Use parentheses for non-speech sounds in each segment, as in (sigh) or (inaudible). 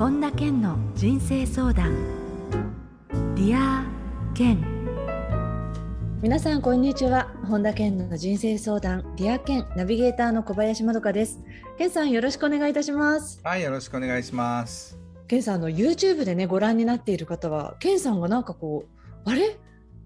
本田健の人生相談。 Dear 健。皆さんこんにちは。本田健の人生相談。 Dear 健。ナビゲーターの小林まどかです。健さんよろしくお願いいたします。はいよろしくお願いします。健さんの YouTube でねご覧になっている方は健さんがなんかこうあれ？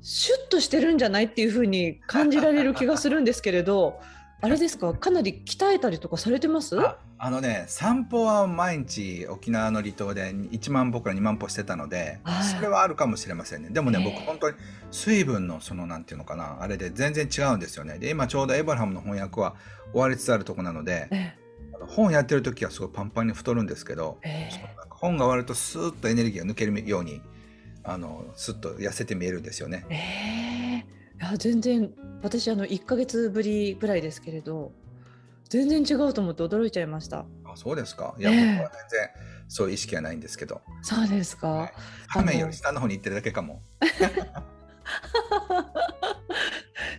シュッとしてるんじゃない？っていう風に感じられる気がするんですけれどあれですか？かなり鍛えたりとかされてます？あのね散歩は毎日沖縄の離島で1万歩から2万歩してたので、それはあるかもしれませんね。でもね、僕本当に水分のそのなんていうのかなあれで全然違うんですよね。で今ちょうどエバラハムの翻訳は終わりつつあるとこなので、本やってる時はすごいパンパンに太るんですけど、本が終わるとスーッとエネルギーが抜けるようにあのスッと痩せて見えるんですよね。や全然私あの1か月ぶりぐらいですけれど全然違うと思って驚いちゃいました。あそうですか。いや、えー、僕は全然そういう意識はないんですけど。そうですか、はい、画面より下の方に行ってるだけかも (laughs)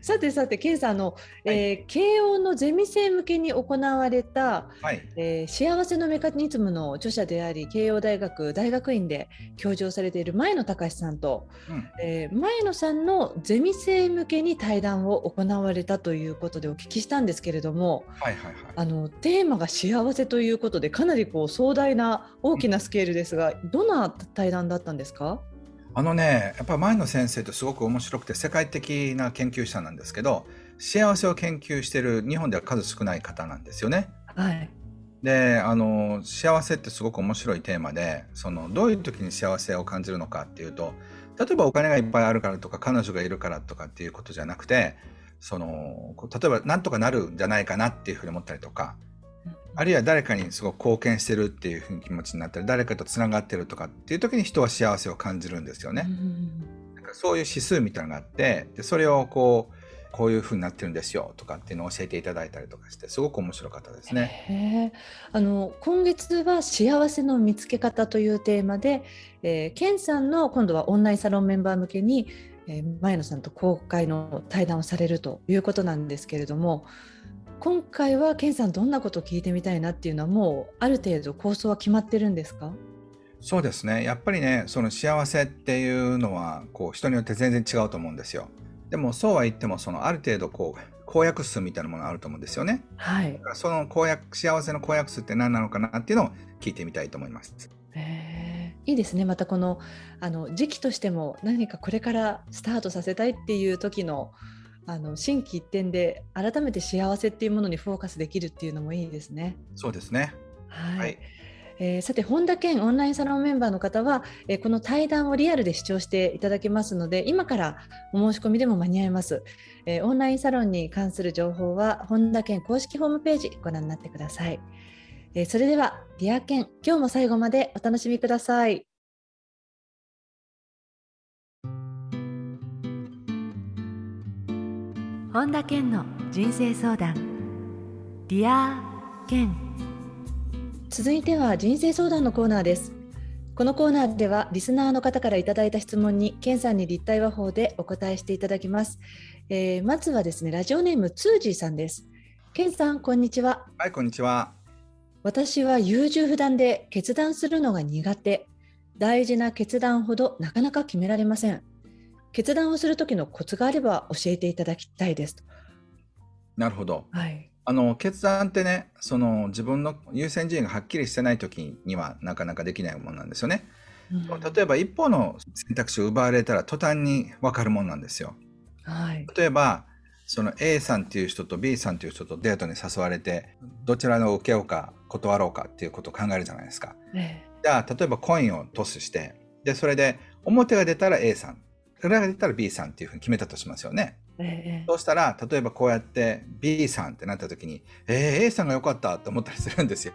さてさて、ケンさんの、はい、えー、慶応のゼミ生向けに行われた、はい、えー、幸せのメカニズムの著者であり、慶応大学大学院で教授をされている前野隆さんと、うん、えー、前野さんのゼミ生向けに対談を行われたということでお聞きしたんですけれども、はいはいはい、あのテーマが幸せということで、かなりこう壮大な大きなスケールですが、うん、どんな対談だったんですか？あのね、やっぱ前の先生ってすごく面白くて世界的な研究者なんですけど、幸せを研究してる日本では数少ない方なんですよね。はい。で、あの、幸せってすごく面白いテーマで、その、どういう時に幸せを感じるのかっていうと、例えばお金がいっぱいあるからとか、彼女がいるからとかっていうことじゃなくて、その、例えばなんとかなるんじゃないかなっていうふうに思ったりとか、あるいは誰かにすごく貢献してるっていうふうに気持ちになったり誰かとつながってるとかっていう時に人は幸せを感じるんですよね。だからそういう指数みたいなのがあってでそれをこうこういうふうになってるんですよとかっていうのを教えていただいたりとかしてすごく面白かったですね。あの今月は幸せの見つけ方というテーマで、えー、ケンさんの今度はオンラインサロンメンバー向けに、えー、前野さんと公開の対談をされるということなんですけれども今回はケンさんどんなことを聞いてみたいなっていうのはもうある程度構想は決まってるんですか？そうですね。やっぱりねその幸せっていうのはこう人によって全然違うと思うんですよ。でもそうは言ってもそのある程度こう公約数みたいなものがあると思うんですよね。はい。その公約幸せの公約数って何なのかなっていうのを聞いてみたいと思います。へいいですね。またこのあの時期としても何かこれからスタートさせたいっていう時のあの心機一転で改めて幸せっていうものにフォーカスできるっていうのもいいですね。そうですね。はい。はい、えー、さて本田健オンラインサロンメンバーの方は、えー、この対談をリアルで視聴していただけますので今からお申し込みでも間に合います、えー、オンラインサロンに関する情報は本田健公式ホームページご覧になってください、えー、それでは Dear 健今日も最後までお楽しみください本田健の人生相談。 Dear 健。続いては人生相談のコーナーです。このコーナーではリスナーの方からいただいた質問に健さんに立体話法でお答えしていただきます、えー、まずはですねラジオネームツージーさんです。健さんこんにちは。はいこんにちは。私は優柔不断で決断するのが苦手。大事な決断ほどなかなか決められません決断をする時のコツがあれば教えていただきたいですなるほど。はい。あの決断ってねその自分の優先順位がはっきりしてない時にはなかなかできないものなんですよね。うん、例えば一方の選択肢を奪われたら途端に分かるもんなんですよ。はい、例えばその A さんっていう人と B さんっていう人とデートに誘われてどちらの受けようか断ろうかっていうことを考えるじゃないですか。えじゃあ例えばコインをトスしてでそれで表が出たら A さん裏が出たら B さんっていうふうに決めたとしますよね。えそうしたら例えばこうやって B さんってなった時に「えー、A さんが良かった」って思ったりするんですよ。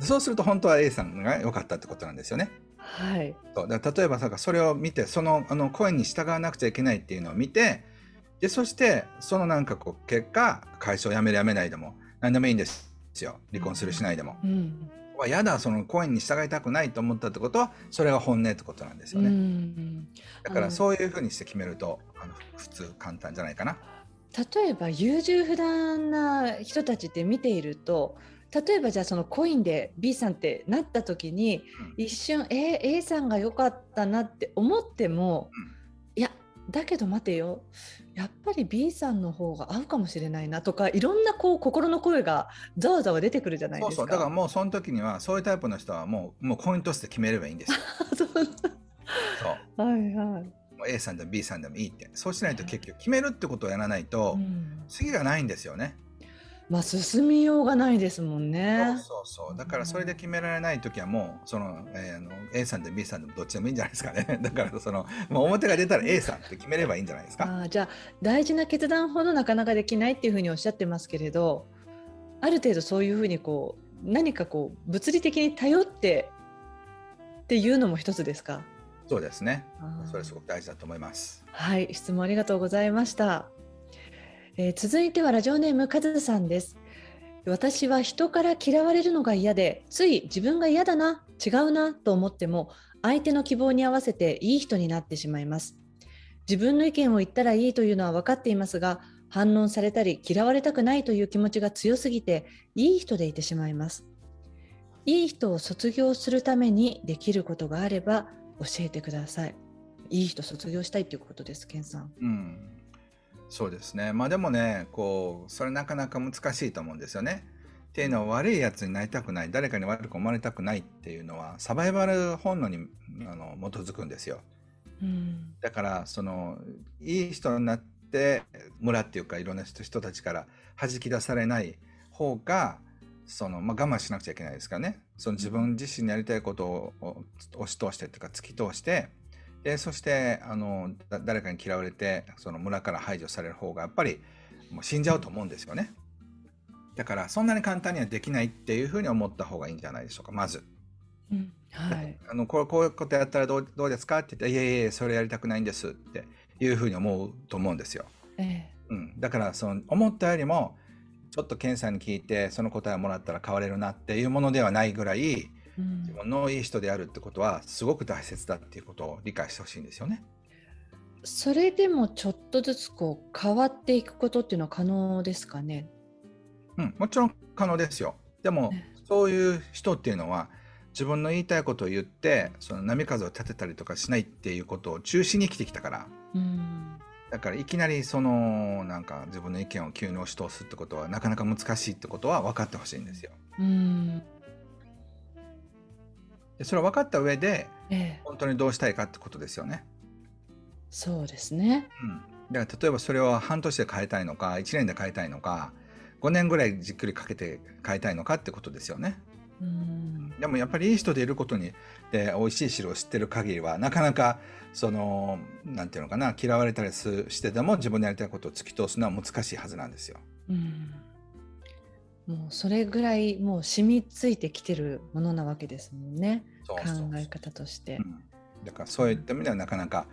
そうすると本当は A さんが良かったってことなんですよね。はい、そうだ例えばさそれを見てそのあの声に従わなくちゃいけないっていうのを見てでそしてそのなんかこう結果会社を辞める辞めないでも何でもいいんですよ離婚するしないでも。うんは嫌だそのコインに従いたくないと思ったってことはそれが本音ってことなんですよね。だからそういうふうにして決めるとあの普通簡単じゃないかな。例えば優柔不断な人たちって見ていると例えばじゃあそのコインで B さんってなった時に、うん、一瞬えー、A さんが良かったなって思っても、うん、いやだけど待てよやっぱり B さんの方が合うかもしれないなとかいろんなこう心の声がざわざわ出てくるじゃないですか。そうそうだからもうその時にはそういうタイプの人はもうもうコイントスで決めればいいんですよ。(laughs) そうはいはい。A さんでも B さんでもいいってそうしないと結局決めるってことをやらないと、次がないんですよね。まあ進みようがないですもんね。そうそうそう。だからそれで決められない時はもうその,、えー、あの A さんで B さんでもどっちでもいいんじゃないですかね。(laughs) だからそのもう表が出たら A さんって決めればいいんじゃないですか。あじゃあ大事な決断ほどなかなかできないっていうふうにおっしゃってますけれどある程度そういうふうにこう何かこう物理的に頼ってっていうのも一つですか？そうですね。それすごく大事だと思います。はい質問ありがとうございましたえー、続いてはラジオネームカズさんです。私は人から嫌われるのが嫌でつい自分が嫌だな違うなと思っても相手の希望に合わせていい人になってしまいます。自分の意見を言ったらいいというのは分かっていますが反論されたり嫌われたくないという気持ちが強すぎていい人でいてしまいます。いい人を卒業するためにできることがあれば教えてください。いい人卒業したいということですケンさん、うん。そうですねまあでもねこうそれなかなか難しいと思うんですよね。っていうのは悪いやつになりたくない誰かに悪く思われたくないっていうのはサバイバル本能にあの基づくんですよ。うん、だからそのいい人になって村っていうかいろんな人たちから弾き出されない方がその、まあ、我慢しなくちゃいけないですからねその自分自身にやりたいことを押し通してというか突き通してでそしてあの誰かに嫌われてその村から排除される方がやっぱりもう死んじゃうと思うんですよねだからそんなに簡単にはできないっていうふうに思った方がいいんじゃないでしょうかまず。うんはい、あのこうこういうことやったらどうどうですかって言って「いやいやいやそれやりたくないんです」っていうふうに思うと思うんですよ。ええうん、だからその思ったよりもちょっと検査に聞いてその答えをもらったら変われるなっていうものではないぐらい自分のいい人であるってことはすごく大切だっていうことを理解してほしいんですよね。それでもちょっとずつこう変わっていくことっていうのは可能ですかね？うん、もちろん可能ですよ。でも、ね、そういう人っていうのは自分の言いたいことを言ってその波風を立てたりとかしないっていうことを中心に生きてきたから。うんだからいきなりそのなんか自分の意見を急に押し通すってことはなかなか難しいってことは分かってほしいんですよ。うんでそれは分かった上で、ええ、本当にどうしたいかってことですよね。そうですね、うん、だから例えばそれを半年で変えたいのか1年で変えたいのか5年ぐらいじっくりかけて変えたいのかってことですよね。うんでもやっぱりいい人でいることにで美味しい汁を知ってる限りはなかなかそのなんていうのかな嫌われたりしてでも自分のやりたいことを突き通すのは難しいはずなんですよ。うんもうそれぐらいもう染みついてきてるものなわけですもんね。考え方として、うん、だからそういった意味ではなかなか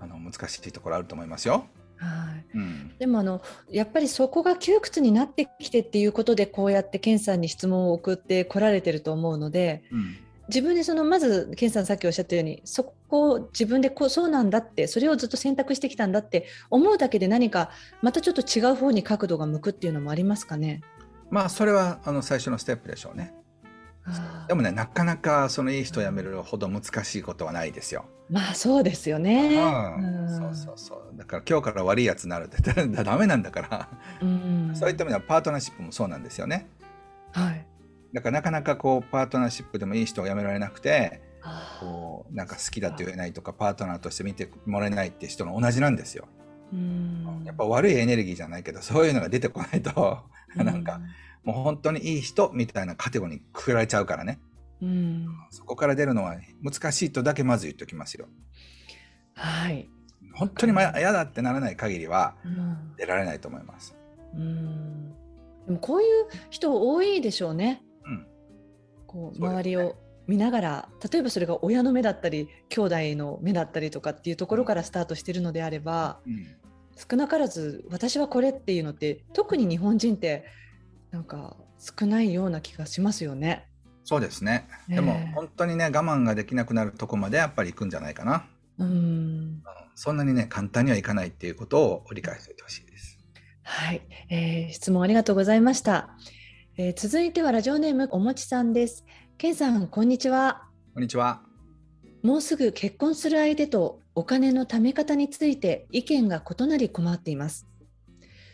あの難しいところあると思いますよ。はい、うん、でもあのやっぱりそこが窮屈になってきてっていうことでこうやって健さんに質問を送ってこられてると思うので、うん、自分でそのまず健さんさっきおっしゃったようにそこを自分でこうそうなんだってそれをずっと選択してきたんだって思うだけで何かまたちょっと違う方に角度が向くっていうのもありますかね？まあそれはあの最初のステップでしょうね。でもねなかなかそのいい人を辞めるほど難しいことはないですよ。まあそうですよね。うん、そうそうそうだから今日から悪いやつになるって (laughs) ダメなんだから、うん、そういった意味ではパートナーシップもそうなんですよね。はい。だからなかなかこうパートナーシップでもいい人を辞められなくてこうなんか好きだって言えないとかパートナーとして見てもらえないっていう人の同じなんですよ。うんやっぱ悪いエネルギーじゃないけどそういうのが出てこないと (laughs) なんか、もう本当にいい人みたいなカテゴリーにくくられちゃうからね。うん、そこから出るのは難しいとだけまず言っておきますよ。はい。本当に嫌だってならない限りは出られないと思います。うん、でもこういう人多いでしょうね。うん、こう周りを見ながら、例えばそれが親の目だったり兄弟の目だったりとかっていうところからスタートしてるのであれば、うん、少なからず私はこれっていうのって特に日本人ってなんか少ないような気がしますよね。そうですね。でも、本当にね我慢ができなくなるとこまでやっぱり行くんじゃないかな。うん。そんなにね簡単にはいかないっていうことを理解しておいてほしいです。はい、えー、質問ありがとうございました。えー、続いてはラジオネームおもちさんです。けんさん、こんにちは。こんにちは。もうすぐ結婚する相手とお金の貯め方について意見が異なり困っています。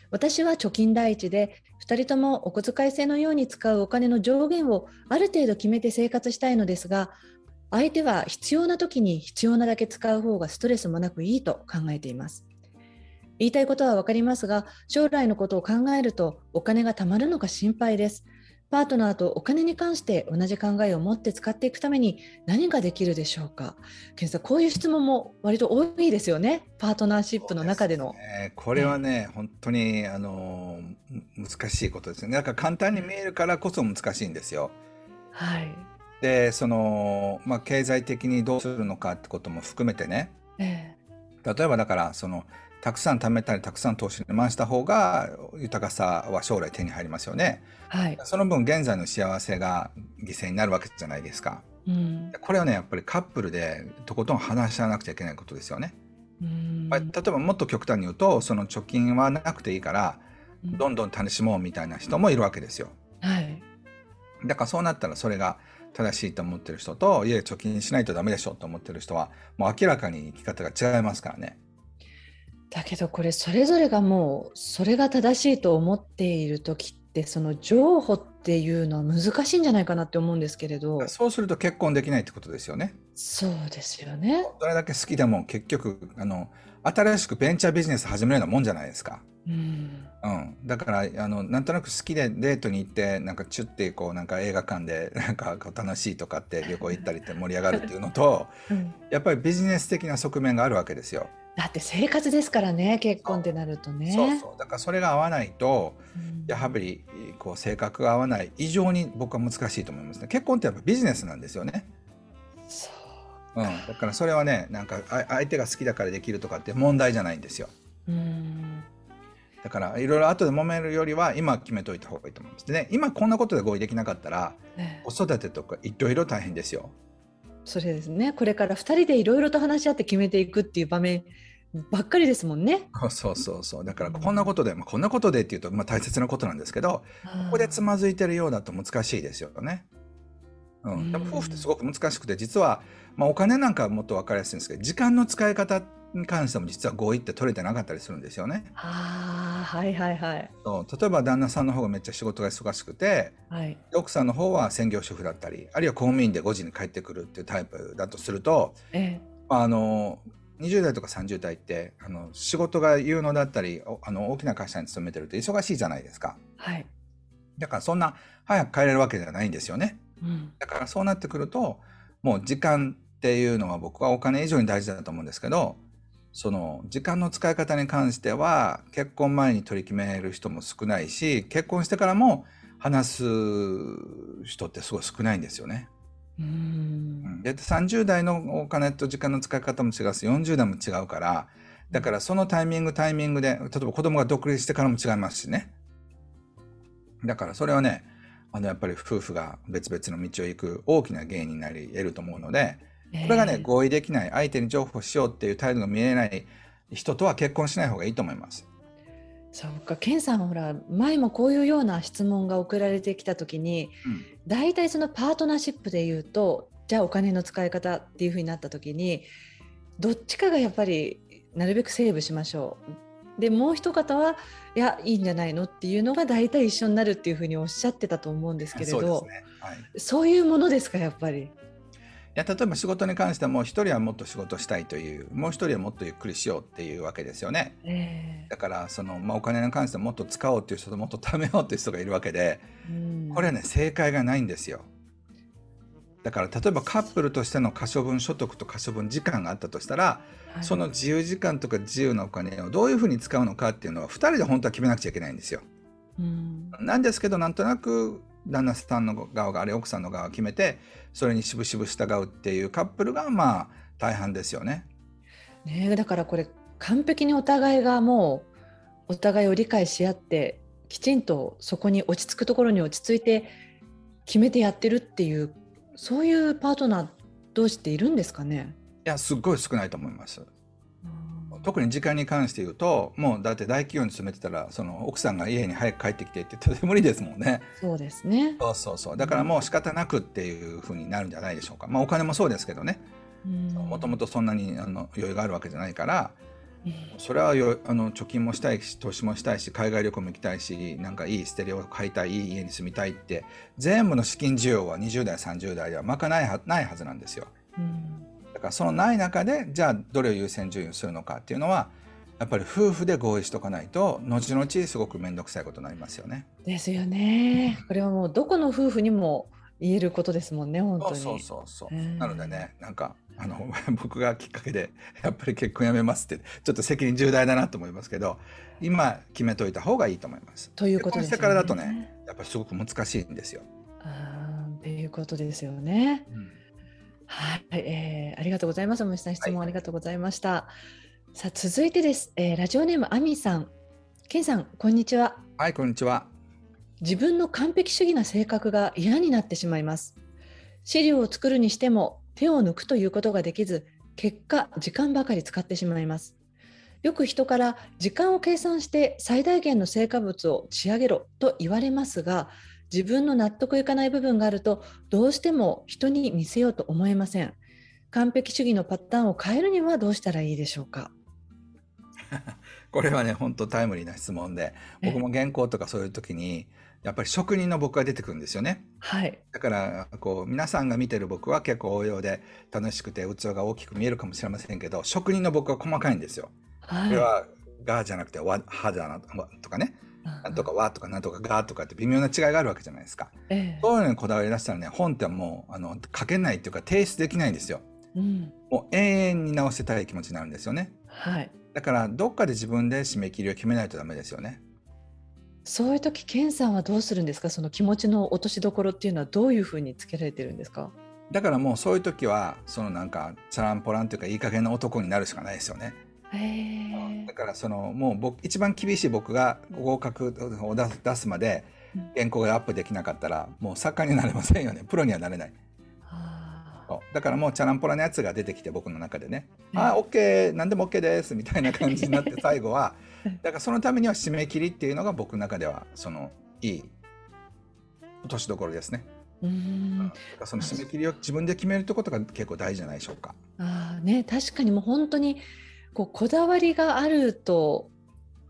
私は貯金第一で、2人ともお小遣い制のように使うお金の上限をある程度決めて生活したいのですが、相手は必要な時に必要なだけ使う方がストレスもなくいいと考えています。言いたいことは分かりますが、将来のことを考えるとお金が貯まるのか心配です。パートナーとお金に関して同じ考えを持って使っていくために何ができるでしょうか？ケンさん、こういう質問も割と多いですよね。パートナーシップの中での。でね、これはね、本当にあの難しいことですね。なんか簡単に見えるからこそ難しいんですよ。はい。で、そのまあ経済的にどうするのかってことも含めてね。えー、例えばだからそのたくさん貯めたりたくさん投資に回した方が豊かさは将来手に入りますよね。はい、その分現在の幸せが犠牲になるわけじゃないですか。うん、これはねやっぱりカップルでとことん話し合わなくちゃいけないことですよね。うん例えばもっと極端に言うとその貯金はなくていいから、どんどん楽しもうみたいな人もいるわけですよ。はい、だからそうなったらそれが正しいと思ってる人といえ貯金しないとダメでしょと思ってる人はもう明らかに生き方が違いますからね。だけどこれそれぞれがもうそれが正しいと思っている時ってその譲歩っていうのは難しいんじゃないかなって思うんですけれど。そうすると結婚できないってことですよね。そうですよね。どれだけ好きでも結局あの新しくベンチャービジネス始めるようなもんじゃないですか。うん、うん、だからあのなんとなく好きでデートに行ってなんかチュッてこうなんか映画館でなんか楽しいとかって旅行行ったりって盛り上がるっていうのと、うん、やっぱりビジネス的な側面があるわけですよ。だって生活ですからね結婚ってなるとね。そうそう。だからそれが合わないと、うん、やはりこう性格が合わない。以上に僕は難しいと思いますね。結婚ってやっぱビジネスなんですよね。そううん、だからそれはねなんか相手が好きだからできるとかって問題じゃないんですよ。うん。だからいろいろ後で揉めるよりは今決めといた方がいいと思います。でね今こんなことで合意できなかったら、ね、子育てとかいろいろ大変ですよ。それですね。これから2人でいろいろと話し合って決めていくっていう場面ばっかりですもんね。(laughs) そうそうそうだからこんなことで、まあ、こんなことでっていうと、まあ、大切なことなんですけどここでつまずいてるようだと難しいですよね。うん、でも夫婦ってすごく難しくて実は、まあ、お金なんかはもっと分かりやすいんですけど時間の使い方に関しても実は合意って取れてなかったりするんですよね。あはいはいはい。そう例えば旦那さんの方がめっちゃ仕事が忙しくて、はい、奥さんの方は専業主婦だったりあるいは公務員で5時に帰ってくるっていうタイプだとすると、ええ、あの20代とか30代ってあの仕事が有能だったりあの大きな会社に勤めてると忙しいじゃないですか。はい、だからそんな早く帰れるわけではないんですよね。うん、だからそうなってくるともう時間っていうのは僕はお金以上に大事だと思うんですけどその時間の使い方に関しては結婚前に取り決める人も少ないし結婚してからも話す人ってすごい少ないんですよね。うん。で30代のお金と時間の使い方も違うし40代も違うからだからそのタイミングタイミングで例えば子供が独立してからも違いますしね。だからそれはねあのやっぱり夫婦が別々の道を行く大きな原因になり得ると思うのでこれがね合意できない相手に情報しようっていう態度が見えない人とは結婚しない方がいいと思います。そうか、ケンさんほら前もこういうような質問が送られてきた時に、うん、大体そのパートナーシップで言うとじゃあお金の使い方っていうふうになった時にどっちかがやっぱりなるべくセーブしましょう。でもう一方はいやいいんじゃないのっていうのが大体一緒になるっていうふうにおっしゃってたと思うんですけれどそう、ねはい、そういうものですかやっぱり。や例えば仕事に関しても一人はもっと仕事したいというもう一人はもっとゆっくりしようっていうわけですよね、えー、だからその、まあ、お金に関してもっと使おうっていう人ともっと貯めようっていう人がいるわけで、これはね正解がないんですよ。だから例えばカップルとしての可処分所得と可処分時間があったとしたら、はい、その自由時間とか自由なお金をどういうふうに使うのかっていうのは2人で本当は決めなくちゃいけないんですよ。うん、なんですけどなんとなく旦那さんの側があれ奥さんの側が決めてそれにしぶしぶ従うっていうカップルがまあ大半ですよね。ねだからこれ完璧にお互いがもうお互いを理解し合ってきちんとそこに落ち着くところに落ち着いて決めてやってるっていうそういうパートナー同士っているんですかね？いやすっごい少ないと思います。特に時間に関して言うともうだって大企業に勤めてたらその奥さんが家に早く帰ってきてって言って無理ですもんね。そうですねそうそうそうだからもう仕方なくっていうふうになるんじゃないでしょうか。まあ、お金もそうですけどねもともとそんなにあの余裕があるわけじゃないから。それはよあの貯金もしたいし投資もしたいし海外旅行も行きたいしなんかいいステレオ買いたいいい家に住みたいって全部の資金需要は20代30代では賄えはないはずなんですよ。うんだからそのない中でじゃあどれを優先順位するのかっていうのはやっぱり夫婦で合意しとかないと後々すごく面倒くさいことになりますよね。ですよね。これはもうどこの夫婦にも言えることですもんね本当に。そうそうそうなのでねなんかあの (laughs) 僕がきっかけでやっぱり結婚やめますってちょっと責任重大だなと思いますけど今決めといた方がいいと思います。ということですね。からだとねやっぱりすごく難しいんですよ。あっていうことですよね。うんはい、えー、ありがとうございます。森さん、質問ありがとうございました。はい、さあ、続いてです、えー。ラジオネームあみさん、けんさん、こんにちは。はい、こんにちは。自分の完璧主義な性格が嫌になってしまいます。資料を作るにしても手を抜くということができず、結果時間ばかり使ってしまいます。よく人から時間を計算して最大限の成果物を仕上げろと言われますが、自分の納得いかない部分があるとどうしても人に見せようと思えません。完璧主義のパターンを変えるにはどうしたらいいでしょうか？(laughs) これはね本当タイムリーな質問で僕も原稿とかそういう時にやっぱり職人の僕が出てくるんですよね。はい、だからこう皆さんが見てる僕は結構応用で楽しくて器が大きく見えるかもしれませんけど職人の僕は細かいんですよ。はい、これは「が」じゃなくて「わ」「は」だなとかねなんとかわとかなんとかがとかって微妙な違いがあるわけじゃないですか。ええ、そういうのにこだわり出したらね本ってもうあの書けないっていうか提出できないんですよ。うん、もう永遠に直せたい気持ちになるんですよね。はい。だからどっかで自分で締め切りを決めないとダメですよね。そういう時ケンさんはどうするんですか？その気持ちの落としどころっていうのはどういうふうにつけられてるんですか？だからもうそういう時はそのなんかチャランポランというかいい加減な男になるしかないですよね。だからそのもう僕一番厳しい僕が合格を出すまで原稿がアップできなかったらもう作家になれませんよね。プロにはなれない。だからもうチャランポラのやつが出てきて僕の中でね「ああ OK 何でも OK です」みたいな感じになって (laughs) 最後は。だからそのためには締め切りっていうのが僕の中ではそのいい落としどころですね。うん。その締め切りを自分で決めるってことが結構大事じゃないでしょうか。あね確かにもう本当にこうこだわりがあると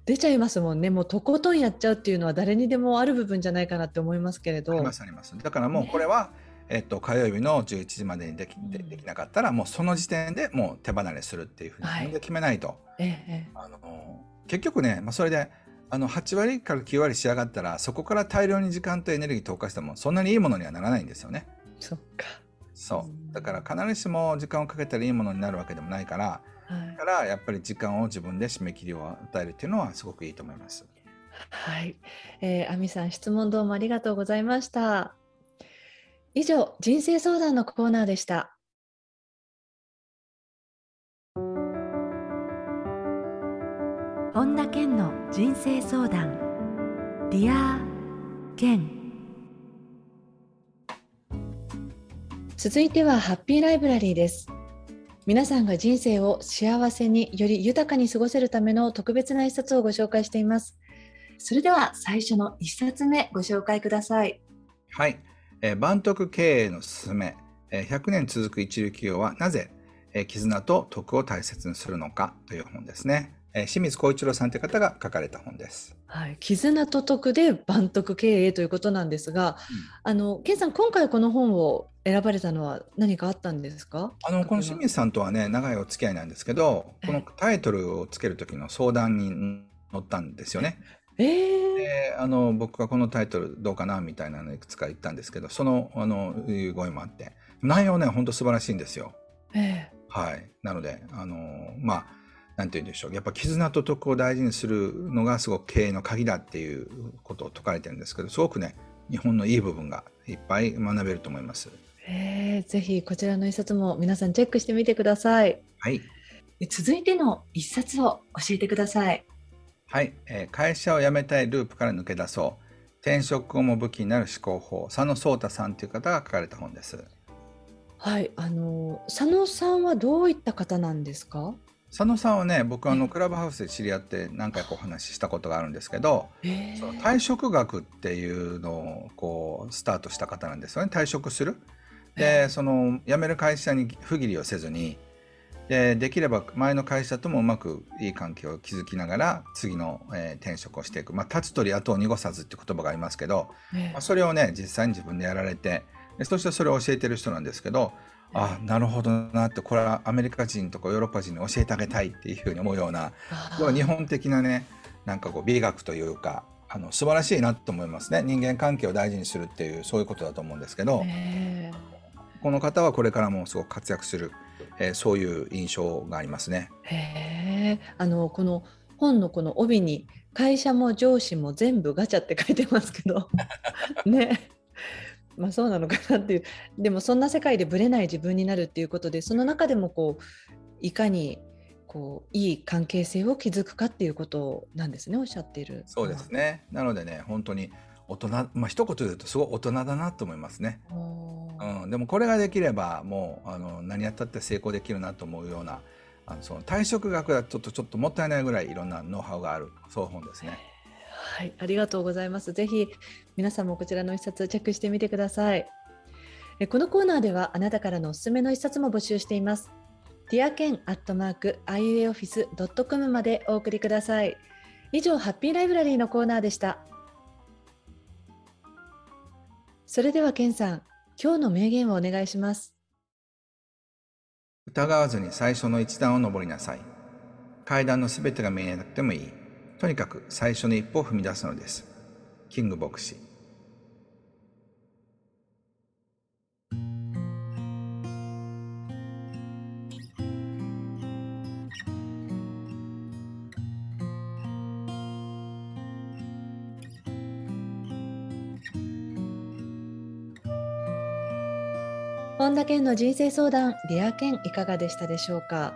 出ちゃいますもんね。もうとことんやっちゃうっていうのは誰にでもある部分じゃないかなって思いますけれど。ありますあります。だからもうこれは、ね、えっと、火曜日の11時までにできでできなかったら、もうその時点でもう手離れするっていうふうに決めないと、はいえあの結局ね、まあ、それであの8割から9割仕上がったらそこから大量に時間とエネルギー投下してもそんなにいいものにはならないんですよね。そっか。そう。だから必ずしも時間をかけたらいいものになるわけでもないから、はい、からやっぱり時間を自分で締め切りを与えるっていうのはすごくいいと思います。はい、えー、亜美さん質問どうもありがとうございました。以上人生相談のコーナーでした。本田健の人生相談 Dear 健続いてはハッピーライブラリーです皆さんが人生を幸せにより豊かに過ごせるための特別な一冊をご紹介しています。それでは最初の一冊目ご紹介ください。はい、えー、万徳経営のすすめ、えー、100年続く一流企業はなぜ、えー、絆と徳を大切にするのかという本ですね。えー、清水光一郎さんという方が書かれた本です。はい、絆と徳で万徳経営ということなんですが、うん、あの健さん今回この本を選ばれたのは何かあったんですか？あのこの清水さんとはね長いお付き合いなんですけどこのタイトルをつける時の相談に乗ったんですよね。えー、であの僕がこのタイトルどうかなみたいなのいくつか言ったんですけどそのあのいう声もあって。内容ね本当素晴らしいんですよ。えー、はい。なのであのまあなんて言うんでしょうやっぱ絆と徳を大事にするのがすごく経営の鍵だっていうことを説かれてるんですけどすごくね日本のいい部分がいっぱい学べると思います。えー、ぜひこちらの一冊も皆さんチェックしてみてください。はい。続いての一冊を教えてください。はい、えー、会社を辞めたいループから抜け出そう。転職後も武器になる思考法、佐野壮太さんという方が書かれた本です。はい、あの佐野さんはどういった方なんですか？佐野さんはね僕あのクラブハウスで知り合って何回かお話ししたことがあるんですけど、その退職学っていうのをこうスタートした方なんですよね。退職する。でその辞める会社に不義理をせずにでできれば前の会社ともうまくいい関係を築きながら次の、えー、転職をしていく、まあ、立つ鳥後を濁さずって言葉がありますけど、まあ、それをね実際に自分でやられてでそしてそれを教えてる人なんですけどあなるほどなってこれはアメリカ人とかヨーロッパ人に教えてあげたいっていうふうに思うような日本的なねなんかこう美学というかあの素晴らしいなと思いますね。人間関係を大事にするっていうそういうことだと思うんですけどこの方はこれからもすごく活躍する、えー、そういう印象がありますね。へあのこの本のこの帯に会社も上司も全部ガチャって書いてますけど (laughs) ねまあそうなのかなっていう (laughs) でもそんな世界でぶれない自分になるっていうことでその中でもこういかにこういい関係性を築くかっていうことなんですねおっしゃっている。そうですねなのでね本当に大人まあ一言で言うとすごい大人だなと思いますね。うん、でもこれができればもうあの何やったって成功できるなと思うようなあのその退職学がちょっとちょっともったいないぐらいいろんなノウハウがあるそう本ですね。はい、ありがとうございます。ぜひ皆さんもこちらの一冊チェックしてみてください。このコーナーではあなたからのおすすめの一冊も募集しています。ディアケンアットマーク iuoffice.com までお送りください。以上、ハッピーライブラリーのコーナーでした。それでは、ケンさん、今日の名言をお願いします。疑わずに最初の一段を登りなさい。階段のすべてが見えなくてもいい。とにかく最初の一歩を踏み出すのです。キング牧師。本田健の人生相談、 Dear 健いかがでしたでしょうか？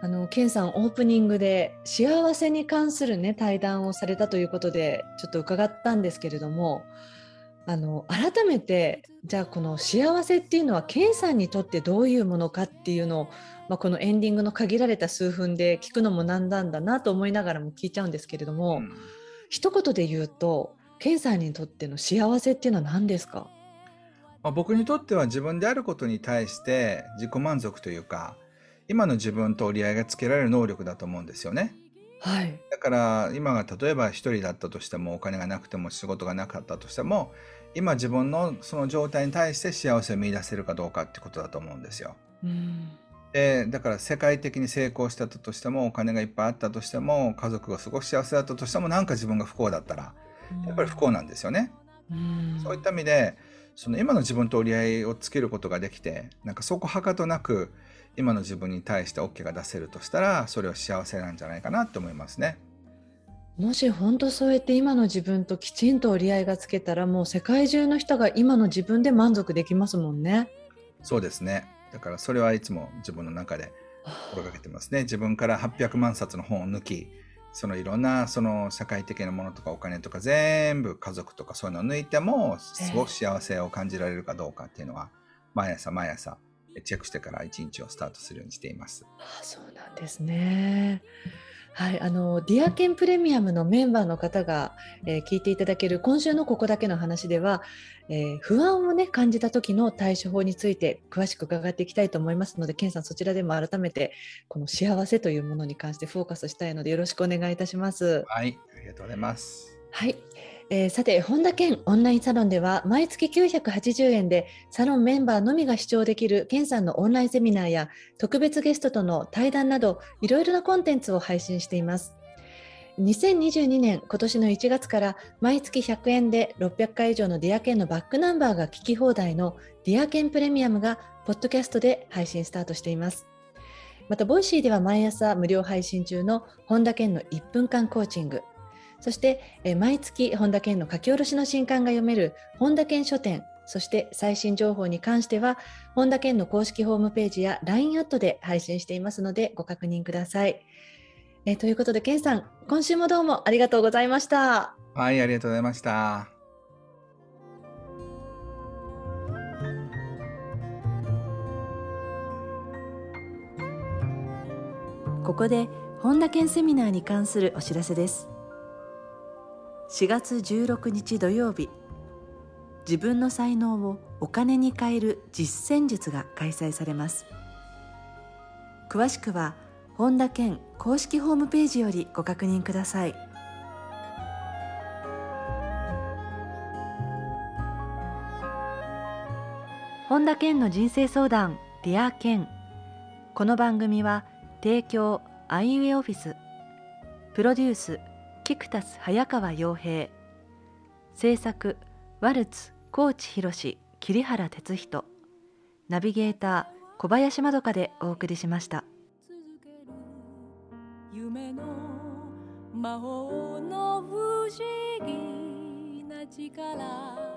あのケンさんオープニングで幸せに関するね対談をされたということでちょっと伺ったんですけれどもあの改めてじゃあこの幸せっていうのはケンさんにとってどういうものかっていうのを、まあ、このエンディングの限られた数分で聞くのもなんだんだなと思いながらも聞いちゃうんですけれども、うん、一言で言うとケンさんにとっての幸せっていうのは何ですか、まあ、僕にとっては自分であることに対して自己満足というか今の自分と折り合いがつけられる能力だと思うんですよね。はい、だから今が例えば一人だったとしてもお金がなくても仕事がなかったとしても今自分のその状態に対して幸せを見出せるかどうかってことだと思うんですよ。うんでだから世界的に成功したとしてもお金がいっぱいあったとしても家族がすごく幸せだったとしてもなんか自分が不幸だったらやっぱり不幸なんですよね。うそういった意味でその今の自分と折り合いをつけることができてなんかそこはかとなく今の自分に対して OK が出せるとしたらそれは幸せなんじゃないかなと思いますね。もし本当そうやって今の自分ときちんと折り合いがつけたらもう世界中の人が今の自分で満足できますもんね。そうですね。だからそれはいつも自分の中で心がけてますね。自分から800万冊の本を抜き、そのいろんなその社会的なものとかお金とか全部家族とかそういうのを抜いてもすごく幸せを感じられるかどうかっていうのは毎朝毎朝チェックしてから一日をスタートするようにしています。あそうなんですね。はい、あのディアケンプレミアムのメンバーの方が、えー、聞いていただける今週のここだけの話では、えー、不安をね感じた時の対処法について詳しく伺っていきたいと思いますので、ケンさんそちらでも改めてこの幸せというものに関してフォーカスしたいのでよろしくお願いいたします。はい、ありがとうございます。はい、えー、さて本田健オンラインサロンでは毎月980円でサロンメンバーのみが視聴できる健さんのオンラインセミナーや特別ゲストとの対談などいろいろなコンテンツを配信しています。2022年今年の1月から毎月100円で600回以上のディアケンのバックナンバーが聞き放題のDear ケンプレミアムがポッドキャストで配信スタートしています。またボイシーでは毎朝無料配信中の本田健の1分間コーチング。そして、え毎月本田健の書き下ろしの新刊が読める本田健書店そして最新情報に関しては本田健の公式ホームページや LINE アットで配信していますのでご確認ください。えということで健さん今週もどうもありがとうございました。はいありがとうございました。ここで本田健セミナーに関するお知らせです4月16日土曜日。自分の才能をお金に変える実践術が開催されます。詳しくは本田健公式ホームページよりご確認ください。本田健の人生相談 Dear 健。この番組は提供アイウェイオフィス。プロデュースキクタス早川洋平制作ワルツ高知博桐原哲人ナビゲーター小林まどかでお送りしました。夢の魔法の不思議な力